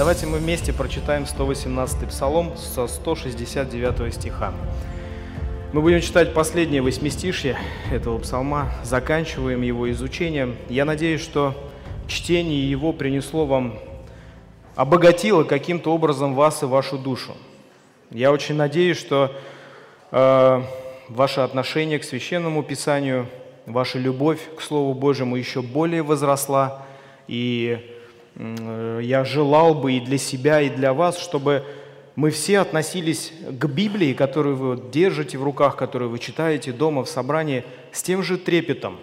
Давайте мы вместе прочитаем 118 псалом со 169 стиха. Мы будем читать последнее восьмистишье этого псалма, заканчиваем его изучением. Я надеюсь, что чтение его принесло вам, обогатило каким-то образом вас и вашу душу. Я очень надеюсь, что э, ваше отношение к священному писанию, ваша любовь к Слову Божьему еще более возросла, и я желал бы и для себя, и для вас, чтобы мы все относились к Библии, которую вы держите в руках, которую вы читаете дома в собрании, с тем же трепетом,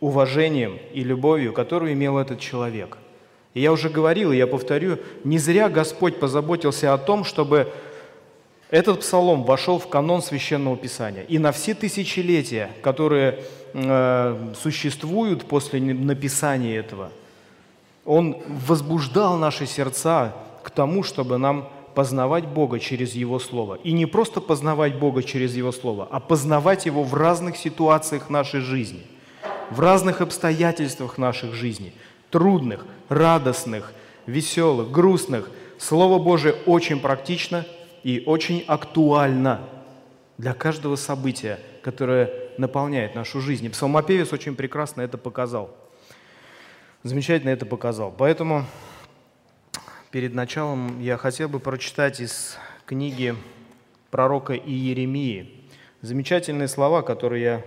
уважением и любовью, которую имел этот человек. И я уже говорил, и я повторю, не зря Господь позаботился о том, чтобы этот псалом вошел в канон Священного Писания. И на все тысячелетия, которые э, существуют после написания этого, он возбуждал наши сердца к тому, чтобы нам познавать Бога через Его Слово. И не просто познавать Бога через Его Слово, а познавать Его в разных ситуациях нашей жизни, в разных обстоятельствах наших жизни, трудных, радостных, веселых, грустных. Слово Божие очень практично и очень актуально для каждого события, которое наполняет нашу жизнь. И псалмопевец очень прекрасно это показал. Замечательно это показал. Поэтому перед началом я хотел бы прочитать из книги пророка Иеремии замечательные слова, которые я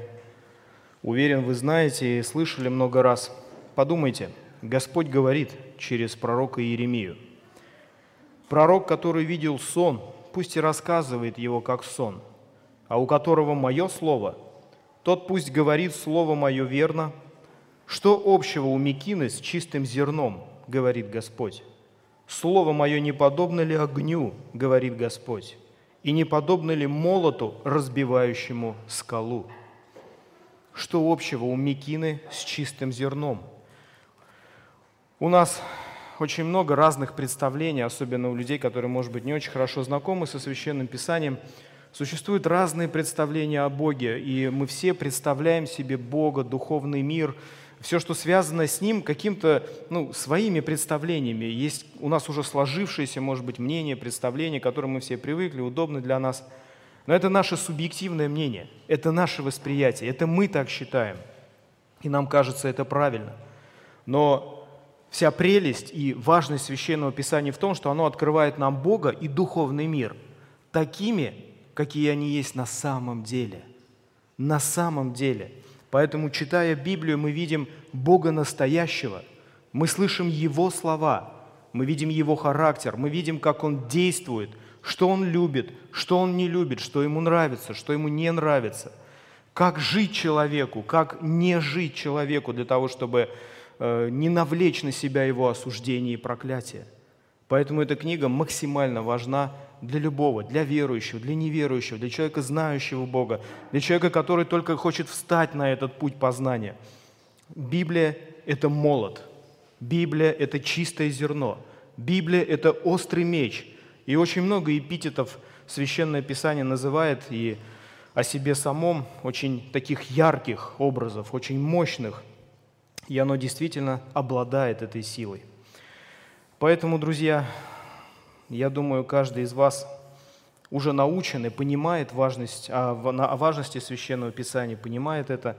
уверен, вы знаете и слышали много раз. Подумайте, Господь говорит через пророка Иеремию. Пророк, который видел сон, пусть и рассказывает его как сон, а у которого мое слово, тот пусть говорит слово мое верно. Что общего у Микины с чистым зерном, говорит Господь? Слово мое не подобно ли огню, говорит Господь, и не подобно ли молоту, разбивающему скалу? Что общего у мекины с чистым зерном? У нас очень много разных представлений, особенно у людей, которые, может быть, не очень хорошо знакомы со Священным Писанием. Существуют разные представления о Боге, и мы все представляем себе Бога, духовный мир – все, что связано с ним, каким-то ну, своими представлениями. Есть у нас уже сложившееся, может быть, мнение, представление, к которому мы все привыкли, удобно для нас. Но это наше субъективное мнение, это наше восприятие, это мы так считаем. И нам кажется это правильно. Но вся прелесть и важность Священного Писания в том, что оно открывает нам Бога и духовный мир такими, какие они есть на самом деле. На самом деле – Поэтому, читая Библию, мы видим Бога настоящего, мы слышим Его слова, мы видим Его характер, мы видим, как Он действует, что Он любит, что Он не любит, что Ему нравится, что Ему не нравится, как жить человеку, как не жить человеку для того, чтобы э, не навлечь на себя его осуждение и проклятие. Поэтому эта книга максимально важна для любого, для верующего, для неверующего, для человека, знающего Бога, для человека, который только хочет встать на этот путь познания. Библия – это молот. Библия – это чистое зерно. Библия – это острый меч. И очень много эпитетов Священное Писание называет и о себе самом очень таких ярких образов, очень мощных. И оно действительно обладает этой силой. Поэтому, друзья, я думаю, каждый из вас уже научен и понимает важность, о, о важности Священного Писания, понимает это.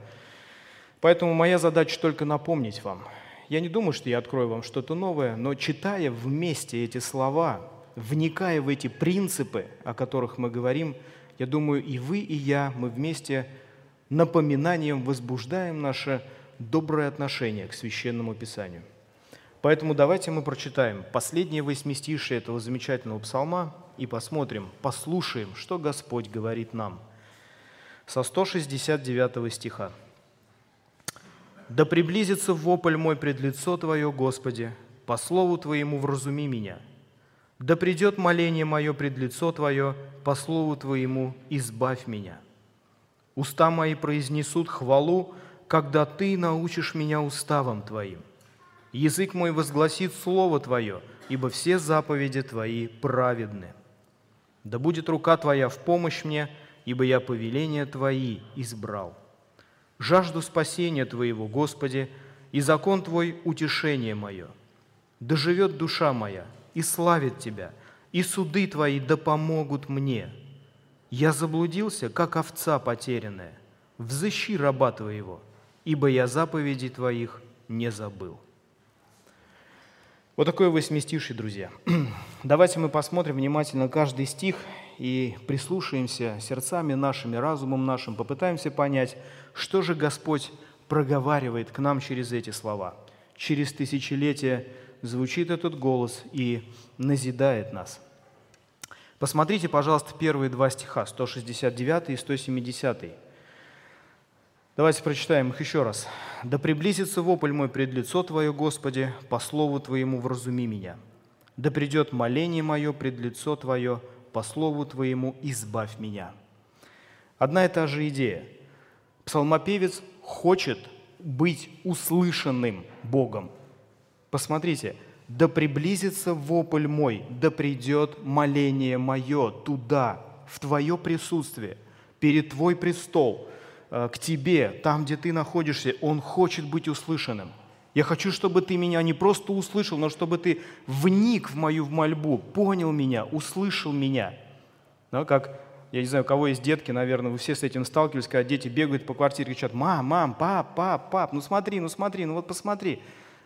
Поэтому моя задача только напомнить вам. Я не думаю, что я открою вам что-то новое, но читая вместе эти слова, вникая в эти принципы, о которых мы говорим, я думаю, и вы, и я, мы вместе напоминанием возбуждаем наше доброе отношение к Священному Писанию. Поэтому давайте мы прочитаем последние восьмистишие этого замечательного псалма и посмотрим, послушаем, что Господь говорит нам. Со 169 стиха. «Да приблизится вопль мой пред лицо Твое, Господи, по слову Твоему вразуми меня. Да придет моление мое пред лицо Твое, по слову Твоему избавь меня. Уста мои произнесут хвалу, когда Ты научишь меня уставам Твоим. Язык мой возгласит Слово Твое, ибо все заповеди Твои праведны. Да будет рука Твоя в помощь мне, ибо я повеления Твои избрал. Жажду спасения Твоего, Господи, и закон Твой – утешение мое. Да живет душа моя, и славит Тебя, и суды Твои да помогут мне. Я заблудился, как овца потерянная. Взыщи раба Твоего, ибо я заповеди Твоих не забыл». Вот такое восьмистишье, друзья. Давайте мы посмотрим внимательно каждый стих и прислушаемся сердцами нашими, разумом нашим, попытаемся понять, что же Господь проговаривает к нам через эти слова. Через тысячелетия звучит этот голос и назидает нас. Посмотрите, пожалуйста, первые два стиха, 169 и 170. Давайте прочитаем их еще раз. «Да приблизится вопль мой пред лицо Твое, Господи, по слову Твоему вразуми меня. Да придет моление мое пред лицо Твое, по слову Твоему избавь меня». Одна и та же идея. Псалмопевец хочет быть услышанным Богом. Посмотрите, «Да приблизится вопль мой, да придет моление мое туда, в Твое присутствие, перед Твой престол, к тебе, там, где ты находишься, Он хочет быть услышанным. Я хочу, чтобы ты меня не просто услышал, но чтобы ты вник в мою мольбу, понял меня, услышал меня. Да, как, я не знаю, у кого есть детки, наверное, вы все с этим сталкивались, когда дети бегают по квартире и кричат, мам, мам, пап, пап, пап, ну смотри, ну смотри, ну вот посмотри.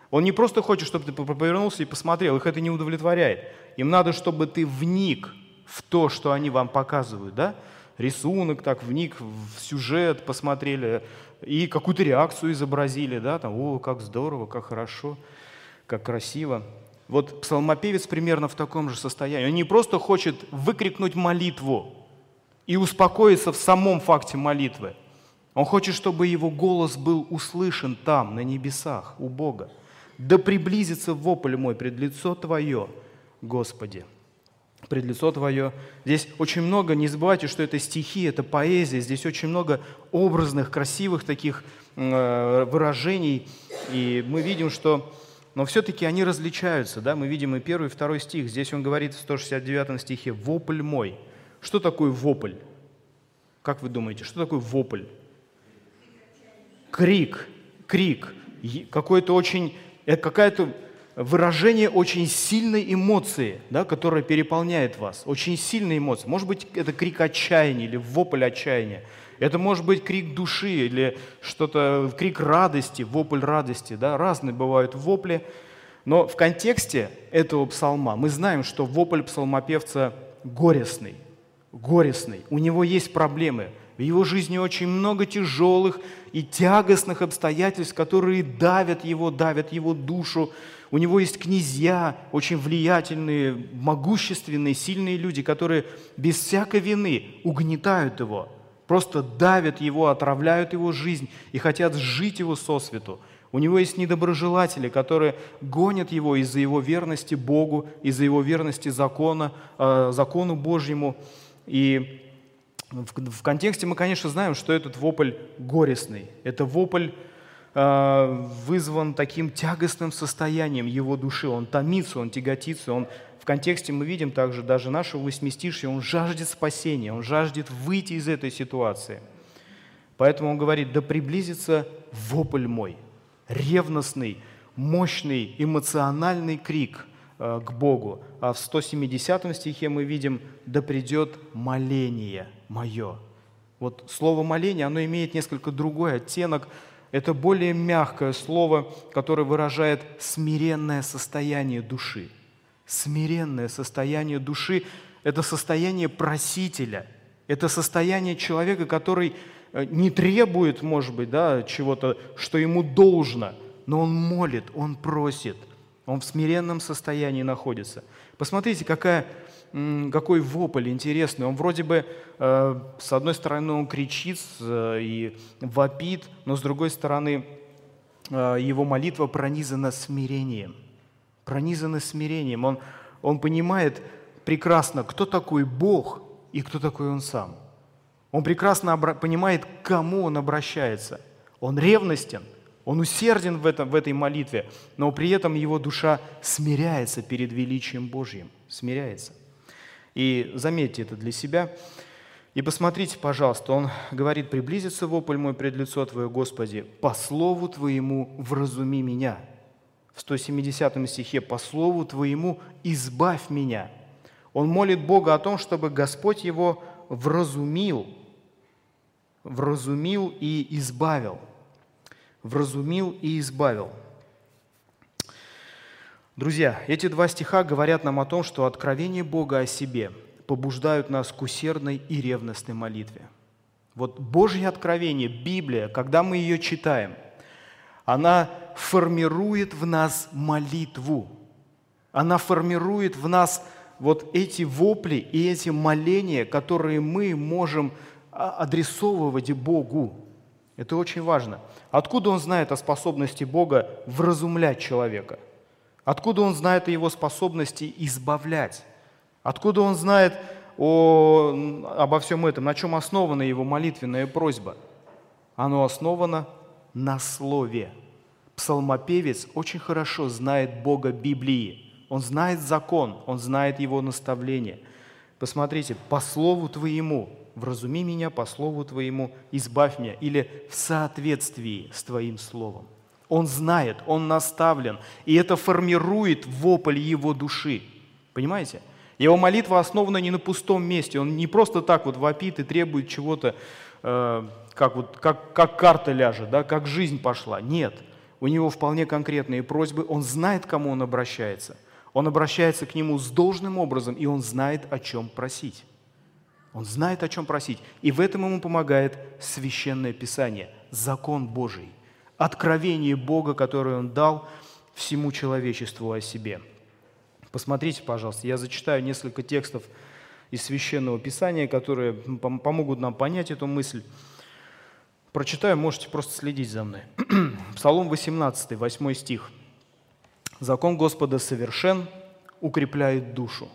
Он не просто хочет, чтобы ты повернулся и посмотрел, их это не удовлетворяет. Им надо, чтобы ты вник в то, что они вам показывают, да? Рисунок, так вник в сюжет, посмотрели и какую-то реакцию изобразили, да, там, о, как здорово, как хорошо, как красиво. Вот псалмопевец примерно в таком же состоянии. Он не просто хочет выкрикнуть молитву и успокоиться в самом факте молитвы. Он хочет, чтобы его голос был услышан там, на небесах, у Бога. Да приблизится вопль мой пред лицо Твое, Господи пред лицо Твое. Здесь очень много, не забывайте, что это стихи, это поэзия, здесь очень много образных, красивых таких э, выражений, и мы видим, что но все-таки они различаются, да, мы видим и первый, и второй стих, здесь он говорит в 169 стихе «вопль мой». Что такое вопль? Как вы думаете, что такое вопль? Крик, крик, какой-то очень, это какая-то выражение очень сильной эмоции, да, которая переполняет вас, очень сильной эмоции. Может быть, это крик отчаяния или вопль отчаяния. Это может быть крик души или что-то, крик радости, вопль радости. Да? Разные бывают вопли. Но в контексте этого псалма мы знаем, что вопль псалмопевца горестный, горестный. У него есть проблемы. В его жизни очень много тяжелых и тягостных обстоятельств, которые давят его, давят его душу, у него есть князья, очень влиятельные, могущественные, сильные люди, которые без всякой вины угнетают его, просто давят его, отравляют его жизнь и хотят сжить его сосвету. У него есть недоброжелатели, которые гонят его из-за его верности Богу, из-за его верности закона, э, закону Божьему. И в, контексте мы, конечно, знаем, что этот вопль горестный. Это вопль вызван таким тягостным состоянием его души. Он томится, он тяготится, он в контексте мы видим также даже нашего восьмистишья, он жаждет спасения, он жаждет выйти из этой ситуации. Поэтому он говорит, да приблизится вопль мой, ревностный, мощный, эмоциональный крик э, к Богу. А в 170 стихе мы видим, да придет моление мое. Вот слово моление, оно имеет несколько другой оттенок, это более мягкое слово, которое выражает смиренное состояние души. Смиренное состояние души – это состояние просителя, это состояние человека, который э, не требует, может быть, да, чего-то, что ему должно, но он молит, он просит, он в смиренном состоянии находится. Посмотрите, какая какой вопль интересный. Он вроде бы, э, с одной стороны, он кричит э, и вопит, но с другой стороны, э, его молитва пронизана смирением. Пронизана смирением. Он, он понимает прекрасно, кто такой Бог и кто такой он сам. Он прекрасно понимает, к кому он обращается. Он ревностен, он усерден в, этом, в этой молитве, но при этом его душа смиряется перед величием Божьим. Смиряется. И заметьте это для себя. И посмотрите, пожалуйста, он говорит, приблизится вопль мой пред лицо Твое, Господи, по слову Твоему вразуми меня. в 170 стихе «По слову Твоему избавь меня». Он молит Бога о том, чтобы Господь его вразумил, вразумил и избавил. Вразумил и избавил. Друзья, эти два стиха говорят нам о том, что откровение Бога о себе побуждают нас к усердной и ревностной молитве. Вот Божье откровение, Библия, когда мы ее читаем, она формирует в нас молитву. Она формирует в нас вот эти вопли и эти моления, которые мы можем а, адресовывать Богу. Это очень важно. Откуда он знает о способности Бога вразумлять человека? Откуда он знает о его способности избавлять? Откуда он знает о, обо всем этом? На чем основана его молитвенная просьба? Оно основано на Слове. Псалмопевец очень хорошо знает Бога Библии. Он знает закон, он знает его наставление. Посмотрите, по слову твоему, вразуми меня по слову твоему, избавь меня, или в соответствии с твоим словом. Он знает, он наставлен, и это формирует вопль его души. Понимаете? Его молитва основана не на пустом месте, он не просто так вот вопит и требует чего-то, э, как, вот, как, как карта ляжет, да, как жизнь пошла. Нет, у него вполне конкретные просьбы, он знает, к кому он обращается – он обращается к нему с должным образом, и он знает, о чем просить. Он знает, о чем просить. И в этом ему помогает священное писание, закон Божий, откровение Бога, которое он дал всему человечеству о себе. Посмотрите, пожалуйста, я зачитаю несколько текстов из священного писания, которые помогут нам понять эту мысль. Прочитаю, можете просто следить за мной. Псалом 18, 8 стих – Закон Господа совершен, укрепляет душу.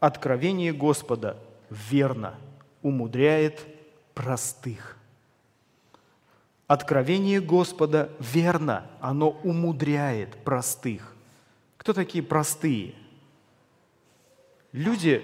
Откровение Господа верно, умудряет простых. Откровение Господа верно, оно умудряет простых. Кто такие простые? Люди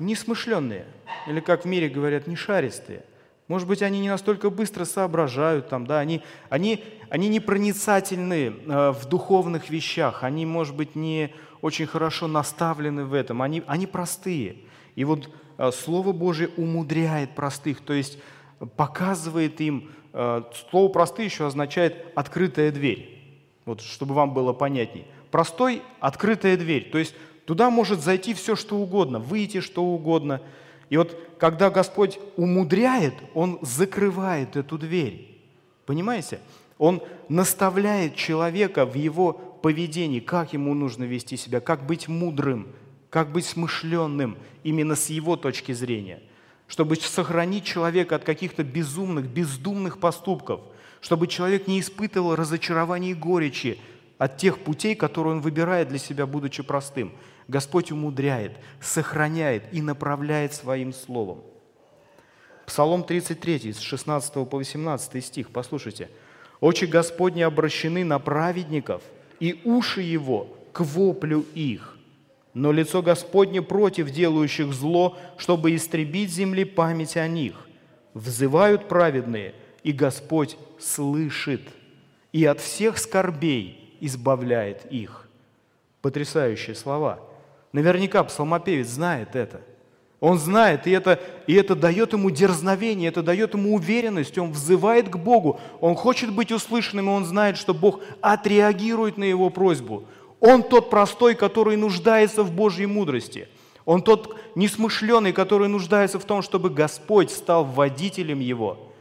несмышленные, или, как в мире говорят, не шаристые. Может быть, они не настолько быстро соображают, там, да, они, они, они не проницательны э, в духовных вещах, они, может быть, не очень хорошо наставлены в этом, они, они простые. И вот э, Слово Божие умудряет простых, то есть показывает им, э, слово «простые» еще означает «открытая дверь», вот, чтобы вам было понятней. Простой – открытая дверь, то есть туда может зайти все, что угодно, выйти что угодно – и вот когда Господь умудряет, Он закрывает эту дверь. Понимаете? Он наставляет человека в его поведении, как ему нужно вести себя, как быть мудрым, как быть смышленным именно с его точки зрения, чтобы сохранить человека от каких-то безумных, бездумных поступков, чтобы человек не испытывал разочарования и горечи от тех путей, которые он выбирает для себя, будучи простым – Господь умудряет, сохраняет и направляет своим словом. Псалом 33, с 16 по 18 стих, послушайте. «Очи Господни обращены на праведников, и уши Его к воплю их. Но лицо Господне против делающих зло, чтобы истребить земли память о них. Взывают праведные, и Господь слышит, и от всех скорбей избавляет их». Потрясающие слова – Наверняка псалмопевец знает это. Он знает, и это, и это дает ему дерзновение, это дает ему уверенность, он взывает к Богу, он хочет быть услышанным, и он знает, что Бог отреагирует на его просьбу. Он тот простой, который нуждается в Божьей мудрости. Он тот несмышленый, который нуждается в том, чтобы Господь стал водителем его.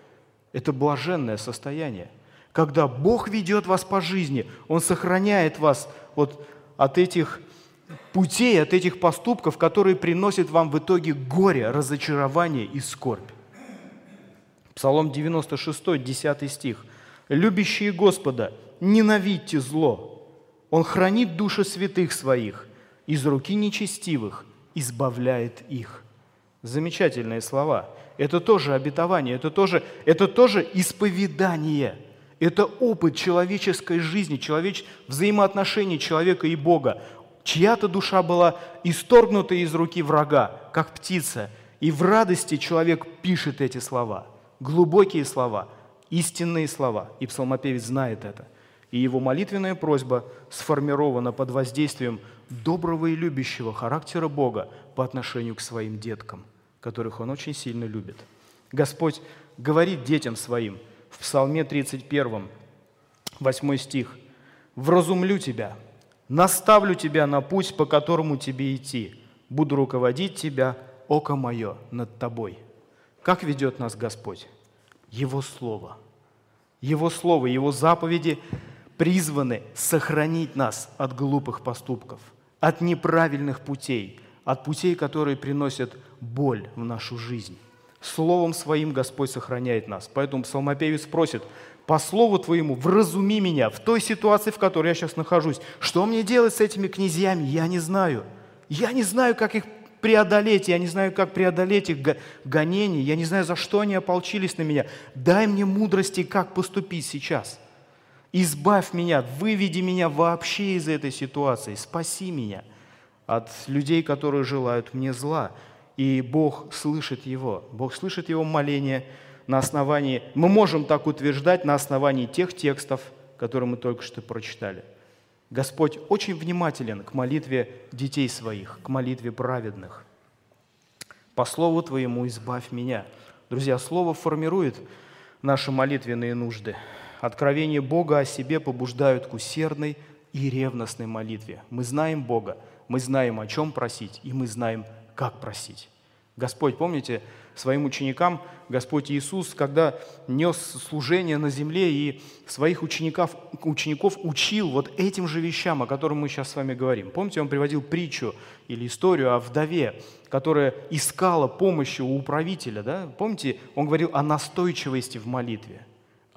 Это блаженное состояние. Когда Бог ведет вас по жизни, Он сохраняет вас вот от этих путей, от этих поступков, которые приносят вам в итоге горе, разочарование и скорбь. Псалом 96, 10 стих. «Любящие Господа, ненавидьте зло. Он хранит души святых своих, из руки нечестивых избавляет их». Замечательные слова. Это тоже обетование, это тоже, это тоже исповедание – это опыт человеческой жизни, человеч... взаимоотношений человека и Бога чья-то душа была исторгнута из руки врага, как птица, и в радости человек пишет эти слова, глубокие слова, истинные слова, и псалмопевец знает это. И его молитвенная просьба сформирована под воздействием доброго и любящего характера Бога по отношению к своим деткам, которых Он очень сильно любит. Господь говорит детям своим в Псалме 31, 8 стих, «Вразумлю тебя, наставлю тебя на путь, по которому тебе идти, буду руководить тебя, око мое над тобой». Как ведет нас Господь? Его Слово. Его Слово, Его заповеди призваны сохранить нас от глупых поступков, от неправильных путей, от путей, которые приносят боль в нашу жизнь. Словом Своим Господь сохраняет нас. Поэтому псалмопевец просит, по Слову Твоему вразуми меня в той ситуации, в которой я сейчас нахожусь. Что мне делать с этими князьями, я не знаю. Я не знаю, как их преодолеть, я не знаю, как преодолеть их гонения, я не знаю, за что они ополчились на меня. Дай мне мудрости, как поступить сейчас – Избавь меня, выведи меня вообще из этой ситуации, спаси меня от людей, которые желают мне зла. И Бог слышит его. Бог слышит его моление на основании, мы можем так утверждать на основании тех текстов, которые мы только что прочитали. Господь очень внимателен к молитве детей своих, к молитве праведных. По слову Твоему избавь меня. Друзья, Слово формирует наши молитвенные нужды откровения Бога о себе побуждают к усердной и ревностной молитве. Мы знаем Бога, мы знаем, о чем просить, и мы знаем, как просить. Господь, помните, своим ученикам Господь Иисус, когда нес служение на земле и своих учеников, учеников учил вот этим же вещам, о которых мы сейчас с вами говорим. Помните, Он приводил притчу или историю о вдове, которая искала помощи у управителя. Да? Помните, Он говорил о настойчивости в молитве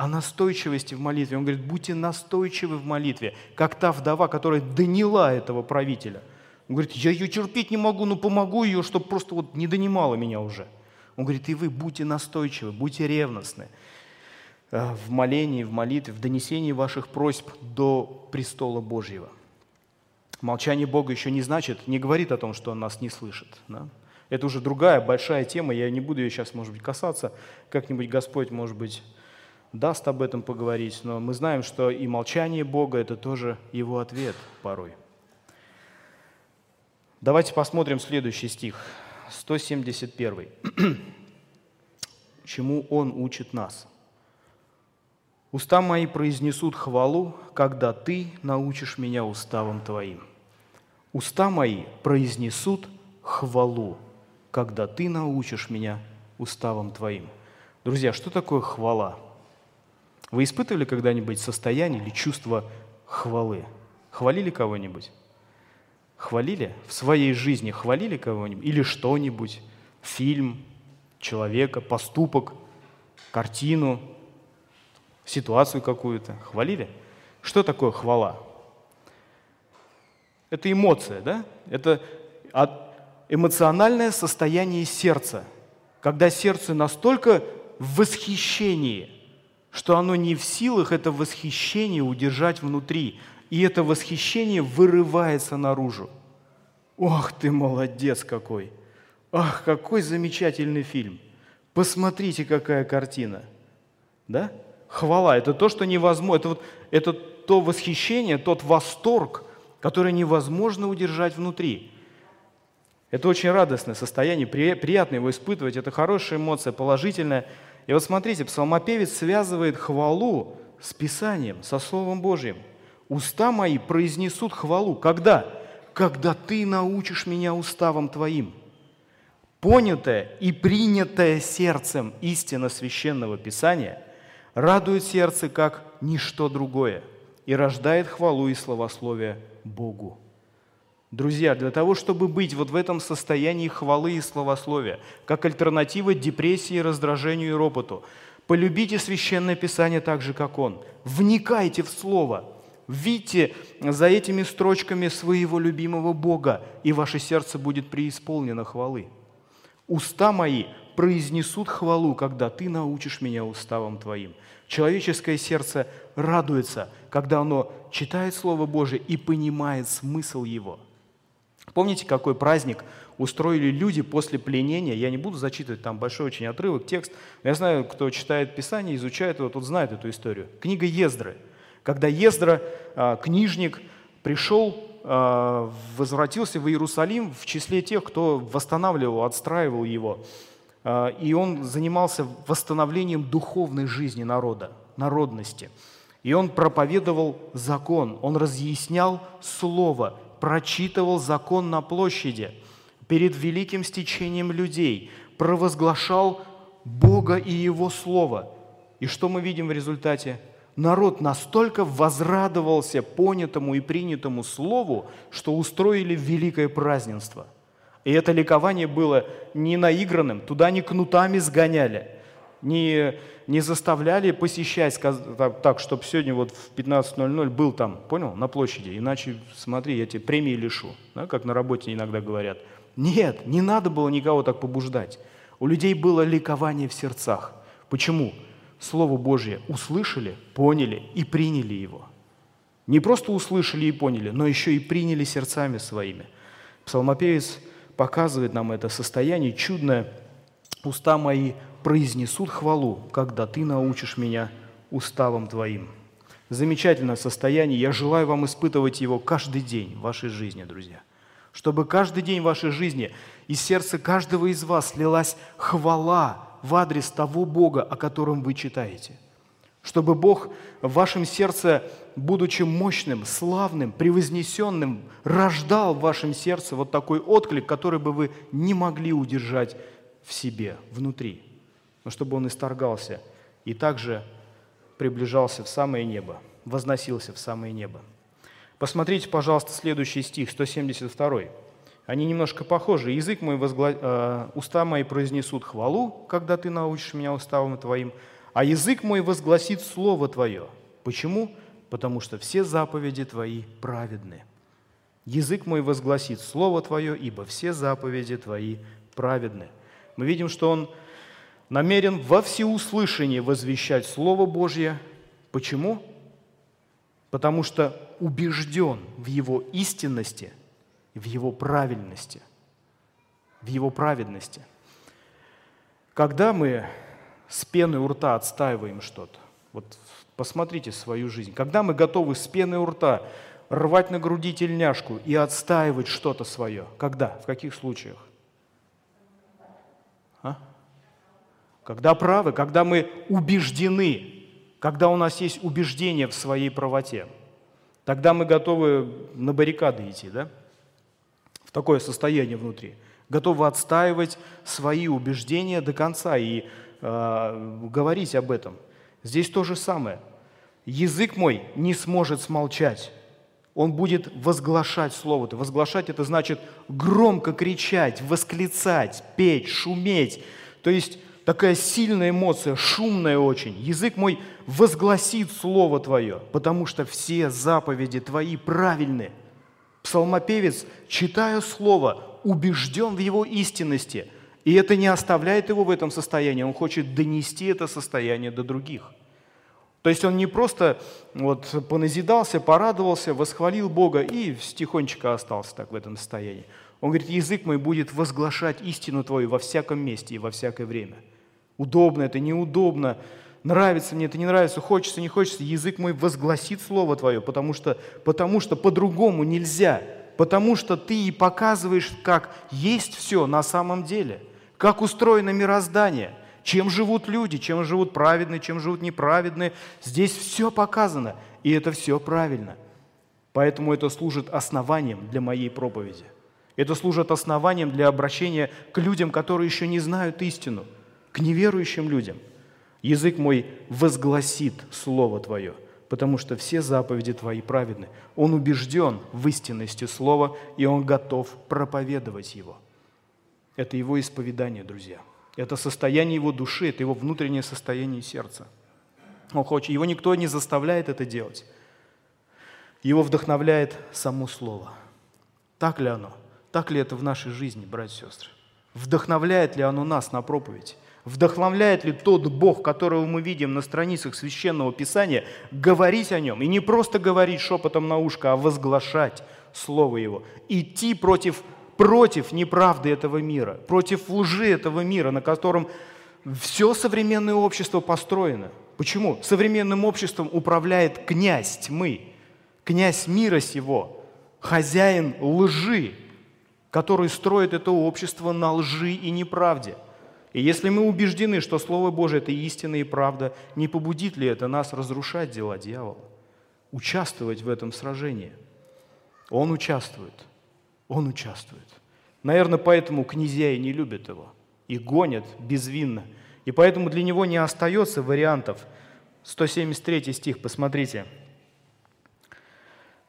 о настойчивости в молитве. Он говорит, будьте настойчивы в молитве, как та вдова, которая доняла этого правителя. Он говорит, я ее терпеть не могу, но помогу ее, чтобы просто вот не донимала меня уже. Он говорит, и вы будьте настойчивы, будьте ревностны э, в молении, в молитве, в донесении ваших просьб до престола Божьего. Молчание Бога еще не значит, не говорит о том, что Он нас не слышит. Да? Это уже другая большая тема, я не буду ее сейчас, может быть, касаться. Как-нибудь Господь, может быть, даст об этом поговорить, но мы знаем, что и молчание Бога – это тоже Его ответ порой. Давайте посмотрим следующий стих, 171. Чему Он учит нас? «Уста мои произнесут хвалу, когда Ты научишь меня уставом Твоим». Уста мои произнесут хвалу, когда Ты научишь меня уставом Твоим. Друзья, что такое хвала? Вы испытывали когда-нибудь состояние или чувство хвалы? Хвалили кого-нибудь? Хвалили? В своей жизни хвалили кого-нибудь? Или что-нибудь? Фильм, человека, поступок, картину, ситуацию какую-то? Хвалили? Что такое хвала? Это эмоция, да? Это эмоциональное состояние сердца, когда сердце настолько в восхищении – что оно не в силах это восхищение удержать внутри, и это восхищение вырывается наружу. Ох ты молодец какой! Ах, какой замечательный фильм! Посмотрите, какая картина! Да? Хвала – это то, что невозможно, это, вот, это то восхищение, тот восторг, который невозможно удержать внутри. Это очень радостное состояние, приятно его испытывать, это хорошая эмоция, положительная – и вот смотрите, псалмопевец связывает хвалу с Писанием, со Словом Божьим. «Уста мои произнесут хвалу». Когда? Когда ты научишь меня уставам твоим. Понятая и принятая сердцем истина священного Писания радует сердце, как ничто другое, и рождает хвалу и словословие Богу. Друзья, для того, чтобы быть вот в этом состоянии хвалы и словословия, как альтернатива депрессии, раздражению и ропоту, полюбите Священное Писание так же, как Он. Вникайте в Слово. Видите за этими строчками своего любимого Бога, и ваше сердце будет преисполнено хвалы. Уста мои произнесут хвалу, когда ты научишь меня уставам твоим. Человеческое сердце радуется, когда оно читает Слово Божие и понимает смысл его – Помните, какой праздник устроили люди после пленения? Я не буду зачитывать там большой очень отрывок, текст. Но я знаю, кто читает Писание, изучает его, тот знает эту историю. Книга Ездры. Когда Ездра, а, книжник, пришел, а, возвратился в Иерусалим в числе тех, кто восстанавливал, отстраивал его. А, и он занимался восстановлением духовной жизни народа, народности. И он проповедовал закон, он разъяснял слово, прочитывал закон на площади перед великим стечением людей, провозглашал Бога и Его Слово. И что мы видим в результате? народ настолько возрадовался понятому и принятому слову, что устроили великое празднество. И это ликование было не наигранным, туда не кнутами сгоняли, не, не заставляли посещать так, так чтобы сегодня вот в 15.00 был там, понял, на площади, иначе, смотри, я тебе премии лишу, да, как на работе иногда говорят. Нет, не надо было никого так побуждать. У людей было ликование в сердцах. Почему? Слово Божье услышали, поняли и приняли его. Не просто услышали и поняли, но еще и приняли сердцами своими. Псалмопевец показывает нам это состояние чудное. «Уста мои произнесут хвалу, когда ты научишь меня уставом твоим». Замечательное состояние. Я желаю вам испытывать его каждый день в вашей жизни, друзья. Чтобы каждый день вашей жизни из сердца каждого из вас лилась хвала в адрес того Бога, о котором вы читаете. Чтобы Бог в вашем сердце, будучи мощным, славным, превознесенным, рождал в вашем сердце вот такой отклик, который бы вы не могли удержать в себе, внутри. Но чтобы он исторгался и также приближался в самое небо, возносился в самое небо. Посмотрите, пожалуйста, следующий стих, 172. Они немножко похожи. Язык мой, возгла... э, уста мои произнесут хвалу, когда ты научишь меня уставам твоим, а язык мой возгласит слово твое. Почему? Потому что все заповеди твои праведны. Язык мой возгласит слово твое, ибо все заповеди твои праведны. Мы видим, что он намерен во всеуслышание возвещать Слово Божье. Почему? Потому что убежден в его истинности – в Его правильности, в Его праведности. Когда мы с пеной у рта отстаиваем что-то, вот посмотрите свою жизнь, когда мы готовы с пеной у рта рвать на груди тельняшку и отстаивать что-то свое, когда, в каких случаях? Когда правы, когда мы убеждены, когда у нас есть убеждение в своей правоте, тогда мы готовы на баррикады идти, да? такое состояние внутри, готовы отстаивать свои убеждения до конца и э, говорить об этом. Здесь то же самое. Язык мой не сможет смолчать. Он будет возглашать слово. -то. Возглашать это значит громко кричать, восклицать, петь, шуметь. То есть такая сильная эмоция, шумная очень. Язык мой возгласит Слово Твое, потому что все заповеди Твои правильны. Псалмопевец, читая Слово, убежден в его истинности, и это не оставляет его в этом состоянии, он хочет донести это состояние до других. То есть он не просто вот поназидался, порадовался, восхвалил Бога и тихонечко остался так в этом состоянии. Он говорит, язык мой будет возглашать истину Твою во всяком месте и во всякое время. Удобно это, неудобно, нравится мне это, не нравится, хочется, не хочется, язык мой возгласит Слово Твое, потому что, потому что по-другому нельзя, потому что Ты и показываешь, как есть все на самом деле, как устроено мироздание, чем живут люди, чем живут праведные, чем живут неправедные. Здесь все показано, и это все правильно. Поэтому это служит основанием для моей проповеди. Это служит основанием для обращения к людям, которые еще не знают истину, к неверующим людям – Язык мой возгласит Слово Твое, потому что все заповеди Твои праведны. Он убежден в истинности Слова, и он готов проповедовать его. Это его исповедание, друзья. Это состояние его души, это его внутреннее состояние сердца. Он хочет, его никто не заставляет это делать. Его вдохновляет само Слово. Так ли оно? Так ли это в нашей жизни, братья и сестры? Вдохновляет ли оно нас на проповедь? Вдохновляет ли тот Бог, которого мы видим на страницах Священного Писания, говорить о Нем? И не просто говорить шепотом на ушко, а возглашать Слово Его. Идти против, против неправды этого мира, против лжи этого мира, на котором все современное общество построено. Почему? Современным обществом управляет князь тьмы, князь мира сего, хозяин лжи, который строит это общество на лжи и неправде. И если мы убеждены, что Слово Божие – это истина и правда, не побудит ли это нас разрушать дела дьявола? Участвовать в этом сражении? Он участвует. Он участвует. Наверное, поэтому князья и не любят его. И гонят безвинно. И поэтому для него не остается вариантов. 173 стих, посмотрите.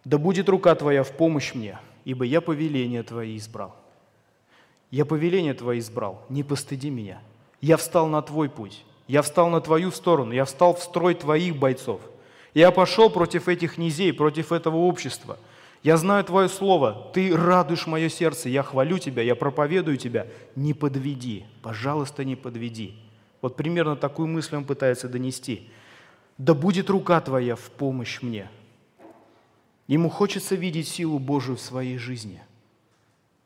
«Да будет рука твоя в помощь мне, ибо я повеление Твое избрал. Я повеление Твое избрал, не постыди меня. Я встал на Твой путь, я встал на Твою сторону, я встал в строй Твоих бойцов. Я пошел против этих князей, против этого общества. Я знаю Твое Слово, Ты радуешь мое сердце, я хвалю Тебя, я проповедую Тебя. Не подведи, пожалуйста, не подведи. Вот примерно такую мысль он пытается донести. Да будет рука Твоя в помощь мне, Ему хочется видеть силу Божию в своей жизни.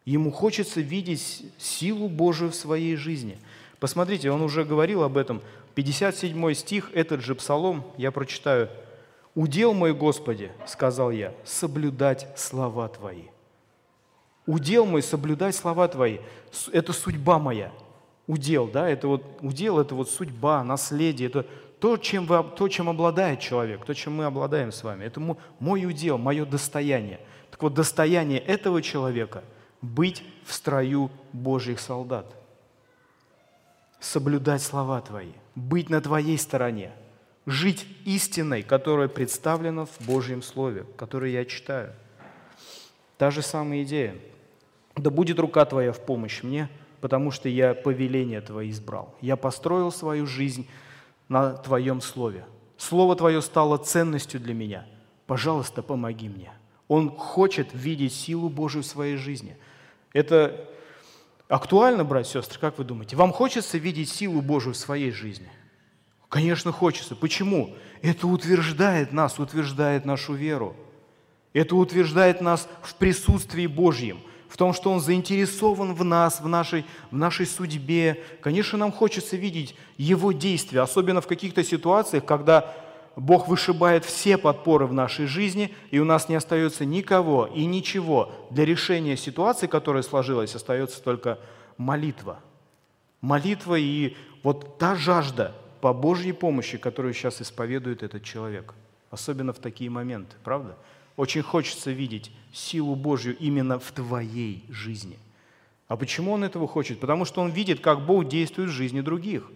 Ему хочется видеть силу Божию в своей жизни. Посмотрите, он уже говорил об этом. 57 стих, этот же псалом, я прочитаю. «Удел мой, Господи, — сказал я, — соблюдать слова Твои». Удел мой, соблюдать слова Твои. Это судьба моя. Удел, да, это вот, удел – это вот судьба, наследие, это то чем, вы, то, чем обладает человек, то, чем мы обладаем с вами, это мой удел, мое достояние. Так вот, достояние этого человека – быть в строю Божьих солдат, соблюдать слова Твои, быть на Твоей стороне, жить истиной, которая представлена в Божьем Слове, которое я читаю. Та же самая идея. Да будет рука Твоя в помощь мне, потому что я повеление Твое избрал. Я построил свою жизнь на Твоем Слове. Слово Твое стало ценностью для меня. Пожалуйста, помоги мне. Он хочет видеть силу Божию в своей жизни. Это актуально, братья и сестры, как вы думаете? Вам хочется видеть силу Божию в своей жизни? Конечно, хочется. Почему? Это утверждает нас, утверждает нашу веру. Это утверждает нас в присутствии Божьем – в том, что Он заинтересован в нас, в нашей, в нашей судьбе. Конечно, нам хочется видеть Его действия, особенно в каких-то ситуациях, когда Бог вышибает все подпоры в нашей жизни, и у нас не остается никого и ничего. Для решения ситуации, которая сложилась, остается только молитва. Молитва и вот та жажда по Божьей помощи, которую сейчас исповедует этот человек. Особенно в такие моменты, правда? Очень хочется видеть силу Божью именно в твоей жизни. А почему он этого хочет? Потому что он видит, как Бог действует в жизни других.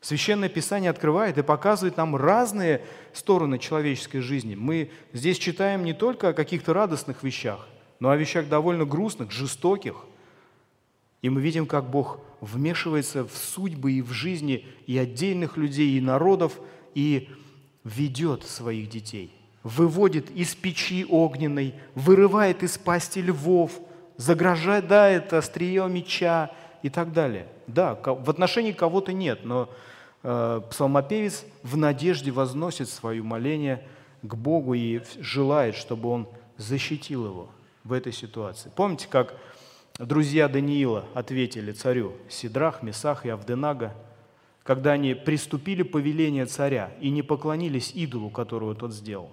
Священное Писание открывает и показывает нам разные стороны человеческой жизни. Мы здесь читаем не только о каких-то радостных вещах, но о вещах довольно грустных, жестоких. И мы видим, как Бог вмешивается в судьбы и в жизни и отдельных людей, и народов, и ведет своих детей – выводит из печи огненной, вырывает из пасти львов, заграждает острие меча и так далее. Да, в отношении кого-то нет, но псалмопевец в надежде возносит свое моление к Богу и желает, чтобы он защитил его в этой ситуации. Помните, как друзья Даниила ответили царю Сидрах, Месах и Авденага, когда они приступили повеление царя и не поклонились идолу, которого тот сделал?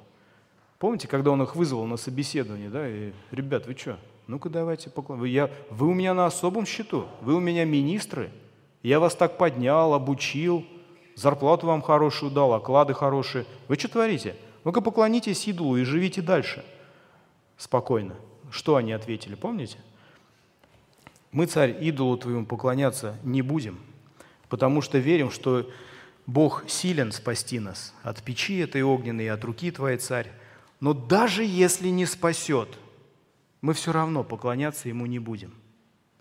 Помните, когда он их вызвал на собеседование, да, и, ребят, вы что, ну-ка давайте поклон. Вы, я, вы у меня на особом счету, вы у меня министры, я вас так поднял, обучил, зарплату вам хорошую дал, оклады хорошие. Вы что творите? Ну-ка поклонитесь идолу и живите дальше. Спокойно. Что они ответили, помните? Мы, царь, идолу твоему поклоняться не будем, потому что верим, что Бог силен спасти нас от печи этой огненной, от руки твоей, царь. Но даже если не спасет, мы все равно поклоняться ему не будем,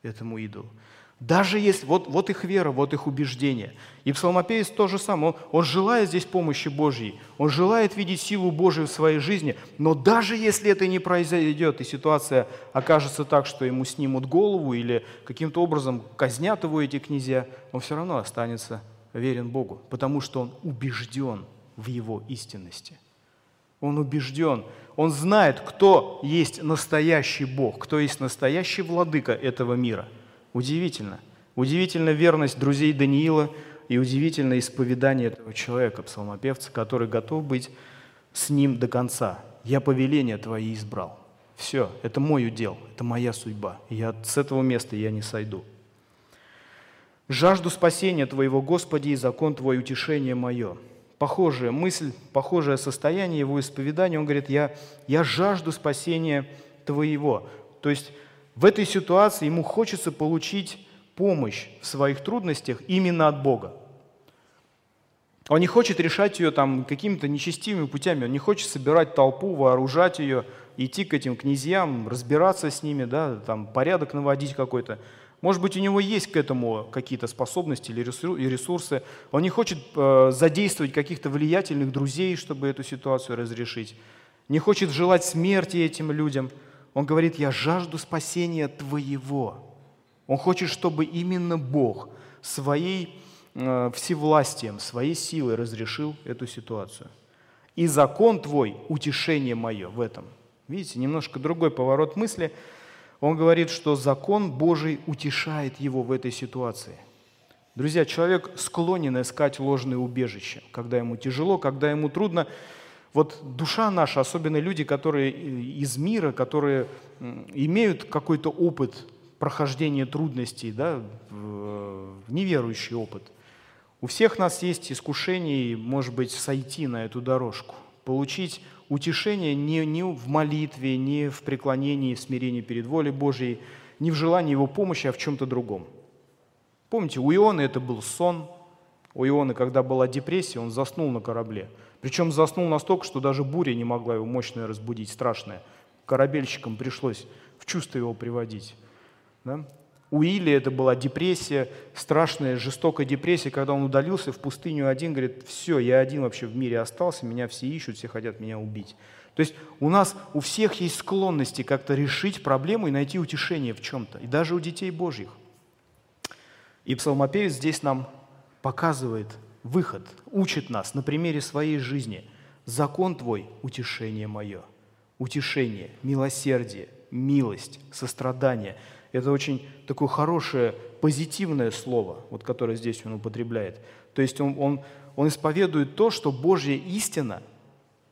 этому идолу. Даже если, вот, вот их вера, вот их убеждение. И псалмопевец то же самое. Он, он желает здесь помощи Божьей, он желает видеть силу Божию в своей жизни, но даже если это не произойдет, и ситуация окажется так, что ему снимут голову или каким-то образом казнят его эти князья, он все равно останется верен Богу, потому что он убежден в его истинности. Он убежден, он знает, кто есть настоящий Бог, кто есть настоящий владыка этого мира. Удивительно. Удивительна верность друзей Даниила, и удивительное исповедание этого человека, псалмопевца, который готов быть с ним до конца. «Я повеление Твои избрал». Все, это мой удел, это моя судьба. Я с этого места я не сойду. «Жажду спасения Твоего, Господи, и закон Твой утешение мое». Похожая мысль, похожее состояние его исповедания. Он говорит, я, я жажду спасения Твоего. То есть в этой ситуации ему хочется получить помощь в своих трудностях именно от Бога. Он не хочет решать ее там какими-то нечестивыми путями, он не хочет собирать толпу, вооружать ее, идти к этим князьям, разбираться с ними, да, там порядок наводить какой-то. Может быть, у него есть к этому какие-то способности или ресурсы. Он не хочет э, задействовать каких-то влиятельных друзей, чтобы эту ситуацию разрешить. Не хочет желать смерти этим людям. Он говорит, я жажду спасения Твоего. Он хочет, чтобы именно Бог своей э, всевластием, своей силой разрешил эту ситуацию. И закон Твой – утешение мое в этом. Видите, немножко другой поворот мысли. Он говорит, что закон Божий утешает его в этой ситуации. Друзья, человек склонен искать ложные убежища, когда ему тяжело, когда ему трудно. Вот душа наша, особенно люди, которые из мира, которые имеют какой-то опыт прохождения трудностей, да, неверующий опыт. У всех нас есть искушение, может быть, сойти на эту дорожку, получить утешение не, не в молитве, не в преклонении, в смирении перед волей Божьей, не в желании Его помощи, а в чем-то другом. Помните, у Иона это был сон. У Иона, когда была депрессия, он заснул на корабле. Причем заснул настолько, что даже буря не могла его мощно разбудить, страшная. Корабельщикам пришлось в чувство его приводить. Да? У Или это была депрессия, страшная, жестокая депрессия, когда он удалился в пустыню один, говорит, все, я один вообще в мире остался, меня все ищут, все хотят меня убить. То есть у нас у всех есть склонности как-то решить проблему и найти утешение в чем-то, и даже у детей Божьих. И псалмопевец здесь нам показывает выход, учит нас на примере своей жизни. Закон твой – утешение мое. Утешение, милосердие, милость, сострадание – это очень такое хорошее, позитивное слово, вот, которое здесь он употребляет. То есть он, он, он исповедует то, что Божья истина,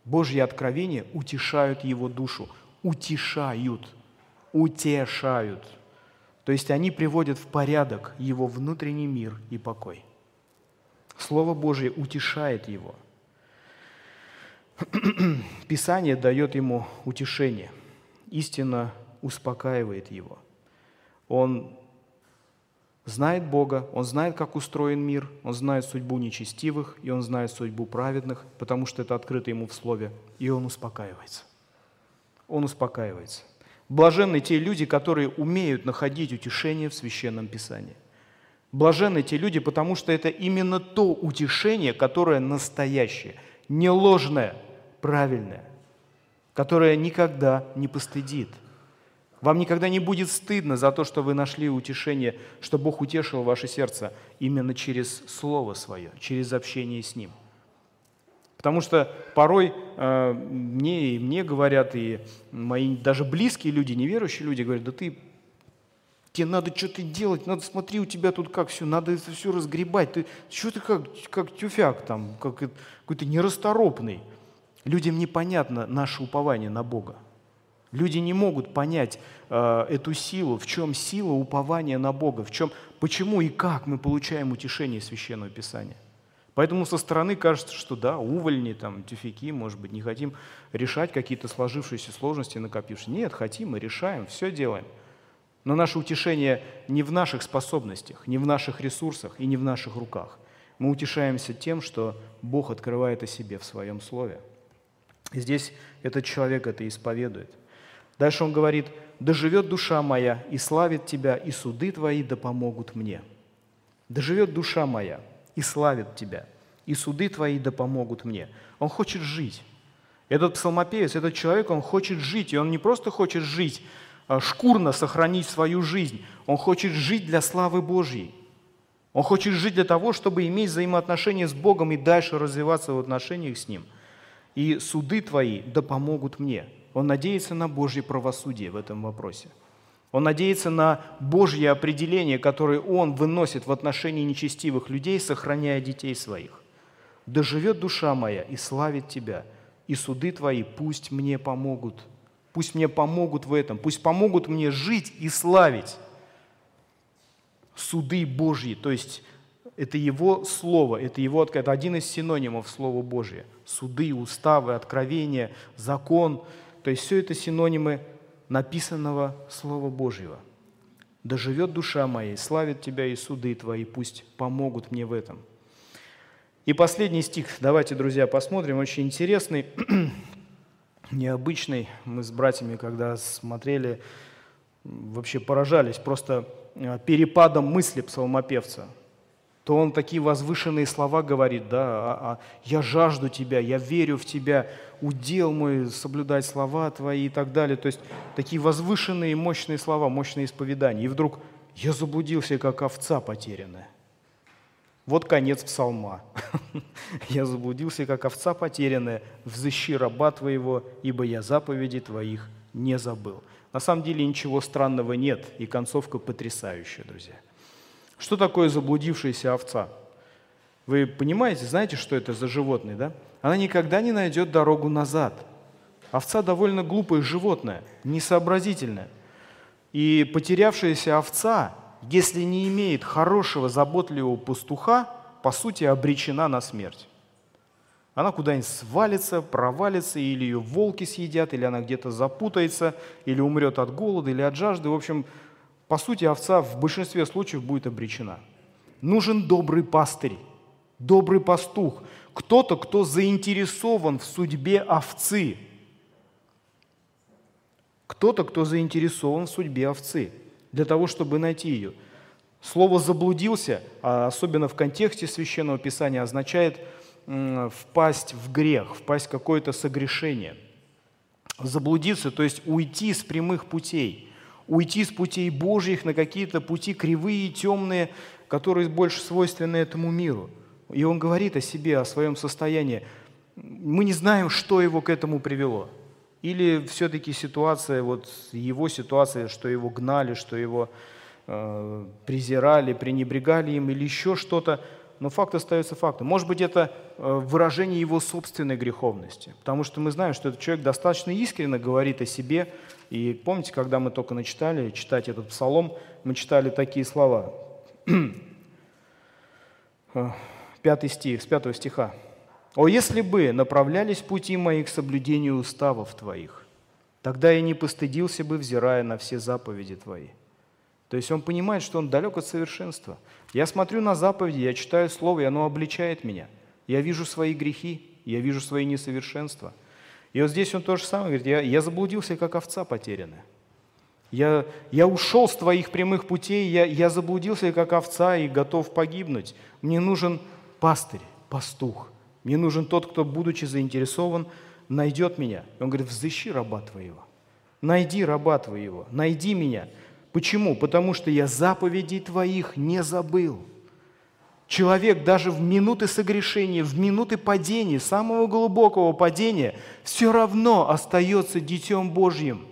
Божье откровение утешают его душу. Утешают. Утешают. То есть они приводят в порядок его внутренний мир и покой. Слово Божье утешает его. Писание дает ему утешение. Истина успокаивает его. Он знает Бога, он знает, как устроен мир, он знает судьбу нечестивых, и он знает судьбу праведных, потому что это открыто ему в Слове, и он успокаивается. Он успокаивается. Блаженны те люди, которые умеют находить утешение в Священном Писании. Блаженны те люди, потому что это именно то утешение, которое настоящее, не ложное, правильное, которое никогда не постыдит – вам никогда не будет стыдно за то, что вы нашли утешение, что Бог утешил ваше сердце именно через Слово Свое, через общение с Ним. Потому что порой э, мне, и мне говорят, и мои даже близкие люди, неверующие люди говорят, да ты, тебе надо что-то делать, надо, смотри, у тебя тут как все, надо это все разгребать, ты что ты как, как тюфяк там, как какой-то нерасторопный. Людям непонятно наше упование на Бога. Люди не могут понять э, эту силу, в чем сила упования на Бога, в чем, почему и как мы получаем утешение Священного Писания. Поэтому со стороны кажется, что да, увольни, там, тюфяки, может быть, не хотим решать какие-то сложившиеся сложности, накопившиеся. Нет, хотим, мы решаем, все делаем. Но наше утешение не в наших способностях, не в наших ресурсах и не в наших руках. Мы утешаемся тем, что Бог открывает о себе в Своем Слове. И здесь этот человек это исповедует – Дальше он говорит, «Да живет душа моя, и славит тебя, и суды твои да помогут мне». «Да живет душа моя, и славит тебя, и суды твои да помогут мне». Он хочет жить. Этот псалмопевец, этот человек, он хочет жить, и он не просто хочет жить, шкурно сохранить свою жизнь, он хочет жить для славы Божьей. Он хочет жить для того, чтобы иметь взаимоотношения с Богом и дальше развиваться в отношениях с Ним. И суды твои да помогут мне. Он надеется на Божье правосудие в этом вопросе. Он надеется на Божье определение, которое Он выносит в отношении нечестивых людей, сохраняя детей своих. «Да живет душа моя и славит Тебя, и суды Твои пусть мне помогут». Пусть мне помогут в этом, пусть помогут мне жить и славить суды Божьи, то есть это Его Слово, это, его, это один из синонимов Слова Божье. Суды, уставы, откровения, закон, то есть все это синонимы написанного Слова Божьего. «Да живет душа моя, славит Тебя и суды Твои, пусть помогут мне в этом». И последний стих, давайте, друзья, посмотрим, очень интересный, необычный. Мы с братьями, когда смотрели, вообще поражались просто э, перепадом мысли псалмопевца – то он такие возвышенные слова говорит, да, а, а, «Я жажду Тебя, я верю в Тебя, удел мой соблюдать слова Твои» и так далее. То есть такие возвышенные мощные слова, мощные исповедания. И вдруг «Я заблудился, как овца потерянная». Вот конец псалма. «Я заблудился, как овца потерянная, взыщи раба Твоего, ибо я заповеди Твоих не забыл». На самом деле ничего странного нет, и концовка потрясающая, друзья. Что такое заблудившаяся овца? Вы понимаете, знаете, что это за животное, да? Она никогда не найдет дорогу назад. Овца довольно глупое животное, несообразительное. И потерявшаяся овца, если не имеет хорошего, заботливого пастуха, по сути, обречена на смерть. Она куда-нибудь свалится, провалится, или ее волки съедят, или она где-то запутается, или умрет от голода, или от жажды. В общем, по сути, овца в большинстве случаев будет обречена. Нужен добрый пастырь, добрый пастух, кто-то, кто заинтересован в судьбе овцы. Кто-то, кто заинтересован в судьбе овцы, для того, чтобы найти ее. Слово «заблудился», а особенно в контексте Священного Писания, означает впасть в грех, впасть в какое-то согрешение. Заблудиться, то есть уйти с прямых путей – уйти с путей Божьих на какие-то пути кривые темные, которые больше свойственны этому миру. И он говорит о себе, о своем состоянии. Мы не знаем, что его к этому привело. Или все-таки ситуация, вот его ситуация, что его гнали, что его э, презирали, пренебрегали им, или еще что-то – но факт остается фактом. Может быть, это э, выражение его собственной греховности, потому что мы знаем, что этот человек достаточно искренне говорит о себе. И помните, когда мы только начитали читать этот псалом, мы читали такие слова. Э, пятый стих, с пятого стиха. «О, если бы направлялись пути мои к соблюдению уставов Твоих, тогда я не постыдился бы, взирая на все заповеди Твои». То есть он понимает, что он далек от совершенства. Я смотрю на заповеди, я читаю Слово, и оно обличает меня. Я вижу свои грехи, я вижу свои несовершенства. И вот здесь он то же самое говорит, я, я заблудился, как овца потерянная. Я, я ушел с твоих прямых путей, я, я заблудился, как овца, и готов погибнуть. Мне нужен пастырь, пастух. Мне нужен тот, кто, будучи заинтересован, найдет меня. И он говорит, взыщи раба твоего. Найди раба твоего, найди меня – Почему? Потому что я заповедей Твоих не забыл. Человек даже в минуты согрешения, в минуты падения, самого глубокого падения, все равно остается Детем Божьим.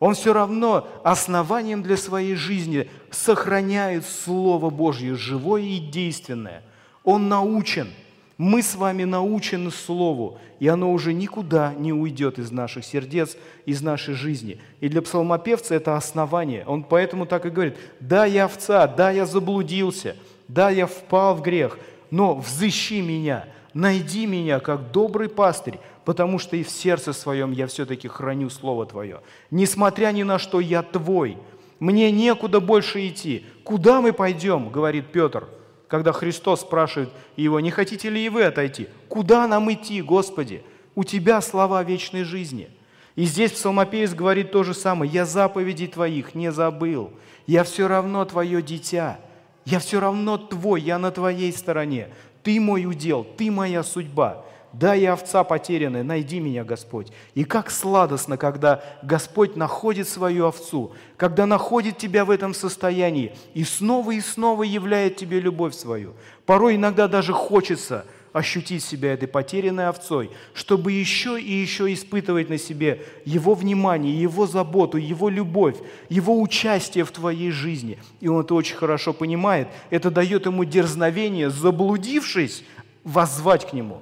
Он все равно основанием для своей жизни сохраняет Слово Божье, живое и действенное. Он научен – мы с вами научены Слову, и оно уже никуда не уйдет из наших сердец, из нашей жизни. И для псалмопевца это основание. Он поэтому так и говорит, да, я овца, да, я заблудился, да, я впал в грех, но взыщи меня, найди меня, как добрый пастырь, потому что и в сердце своем я все-таки храню Слово Твое. Несмотря ни на что, я Твой. Мне некуда больше идти. Куда мы пойдем, говорит Петр – когда Христос спрашивает его, не хотите ли и вы отойти? Куда нам идти, Господи? У Тебя слова вечной жизни. И здесь псалмопевец говорит то же самое. Я заповедей Твоих не забыл. Я все равно Твое дитя. Я все равно Твой, я на Твоей стороне. Ты мой удел, Ты моя судьба. Да, я овца потерянная, найди меня, Господь. И как сладостно, когда Господь находит свою овцу, когда находит тебя в этом состоянии и снова и снова являет тебе любовь свою. Порой иногда даже хочется ощутить себя этой потерянной овцой, чтобы еще и еще испытывать на себе Его внимание, Его заботу, Его любовь, Его участие в твоей жизни. И он это очень хорошо понимает. Это дает ему дерзновение, заблудившись, воззвать к Нему.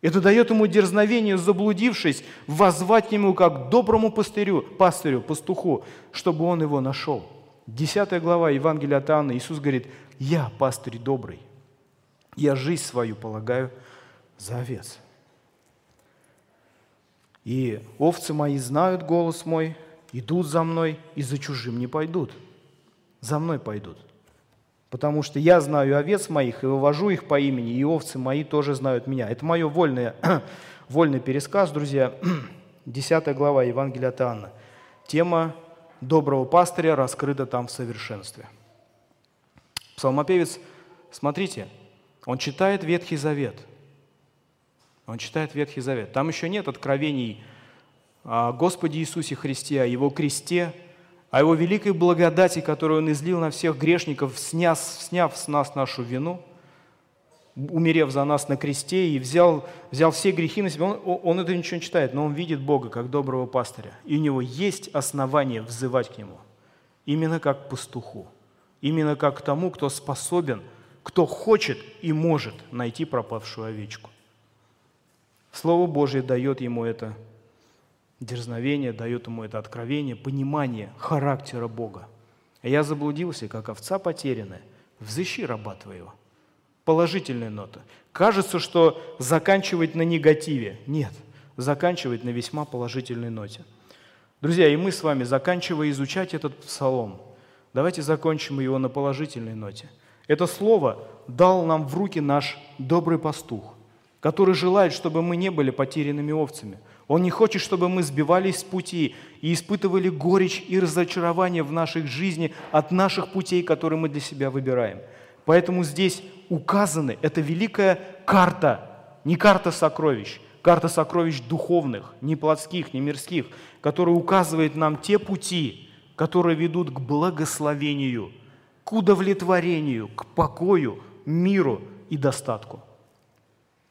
Это дает ему дерзновение, заблудившись, воззвать к Нему как доброму пастырю, пастырю, пастуху, чтобы он его нашел. Десятая глава Евангелия от Иоанна, Иисус говорит, «Я пастырь добрый, я жизнь свою полагаю за овец. И овцы мои знают голос мой, идут за мной, и за чужим не пойдут. За мной пойдут. Потому что я знаю овец моих и вывожу их по имени, и овцы мои тоже знают меня. Это мое вольное, вольный пересказ, друзья. Десятая глава Евангелия от Иоанна. Тема доброго пастыря раскрыта там в совершенстве. Псалмопевец, смотрите, он читает Ветхий Завет. Он читает Ветхий Завет. Там еще нет откровений о Господе Иисусе Христе, о Его кресте, о Его великой благодати, которую Он излил на всех грешников, сняв, сняв с нас нашу вину, умерев за нас на кресте и взял, взял все грехи на себя. Он, он это ничего не читает, но он видит Бога как доброго пастыря. И у него есть основания взывать к Нему. Именно как к пастуху. Именно как к тому, кто способен – кто хочет и может найти пропавшую овечку. Слово Божье дает ему это дерзновение, дает ему это откровение, понимание характера Бога. Я заблудился, как овца потерянная. Взыщи раба твоего. Положительная нота. Кажется, что заканчивать на негативе. Нет, заканчивать на весьма положительной ноте. Друзья, и мы с вами, заканчивая изучать этот псалом, давайте закончим его на положительной ноте – это слово дал нам в руки наш добрый пастух, который желает, чтобы мы не были потерянными овцами. Он не хочет, чтобы мы сбивались с пути и испытывали горечь и разочарование в нашей жизни от наших путей, которые мы для себя выбираем. Поэтому здесь указаны, это великая карта, не карта сокровищ, карта сокровищ духовных, не плотских, не мирских, которая указывает нам те пути, которые ведут к благословению – к удовлетворению, к покою, миру и достатку.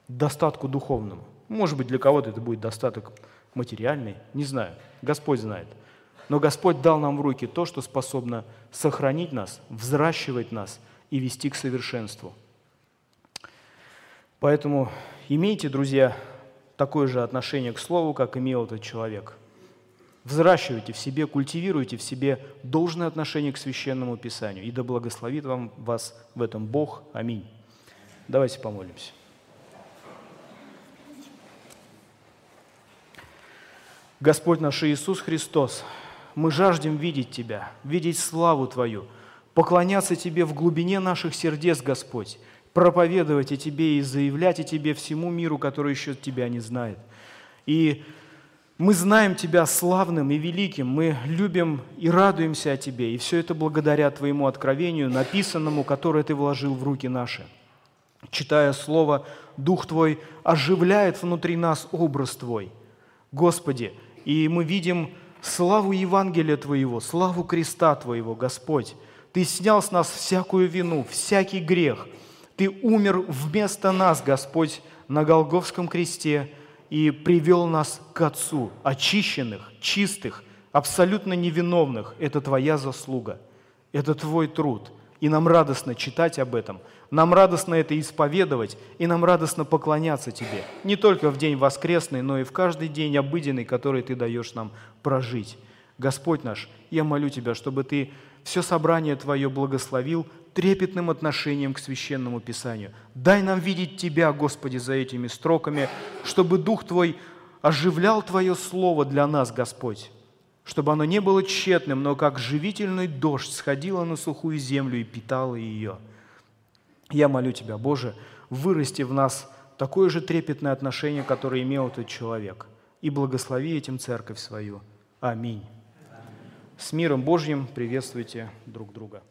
Достатку духовному. Может быть, для кого-то это будет достаток материальный, не знаю, Господь знает. Но Господь дал нам в руки то, что способно сохранить нас, взращивать нас и вести к совершенству. Поэтому имейте, друзья, такое же отношение к Слову, как имел этот человек – Взращивайте в себе, культивируйте в себе должное отношение к Священному Писанию. И да благословит вам вас в этом Бог. Аминь. Давайте помолимся. Господь наш Иисус Христос, мы жаждем видеть Тебя, видеть славу Твою, поклоняться Тебе в глубине наших сердец, Господь, проповедовать о Тебе и заявлять о Тебе всему миру, который еще Тебя не знает. И мы знаем Тебя славным и великим, мы любим и радуемся о Тебе, и все это благодаря Твоему откровению, написанному, которое Ты вложил в руки наши. Читая Слово, Дух Твой оживляет внутри нас образ Твой. Господи, и мы видим славу Евангелия Твоего, славу креста Твоего, Господь. Ты снял с нас всякую вину, всякий грех. Ты умер вместо нас, Господь, на Голговском кресте – и привел нас к Отцу, очищенных, чистых, абсолютно невиновных. Это Твоя заслуга, это Твой труд. И нам радостно читать об этом, нам радостно это исповедовать, и нам радостно поклоняться Тебе. Не только в день воскресный, но и в каждый день обыденный, который Ты даешь нам прожить. Господь наш, я молю Тебя, чтобы Ты все собрание Твое благословил трепетным отношением к Священному Писанию. Дай нам видеть Тебя, Господи, за этими строками, чтобы Дух Твой оживлял Твое Слово для нас, Господь, чтобы оно не было тщетным, но как живительный дождь сходило на сухую землю и питало ее. Я молю Тебя, Боже, вырасти в нас такое же трепетное отношение, которое имел этот человек, и благослови этим церковь свою. Аминь. С миром Божьим приветствуйте друг друга.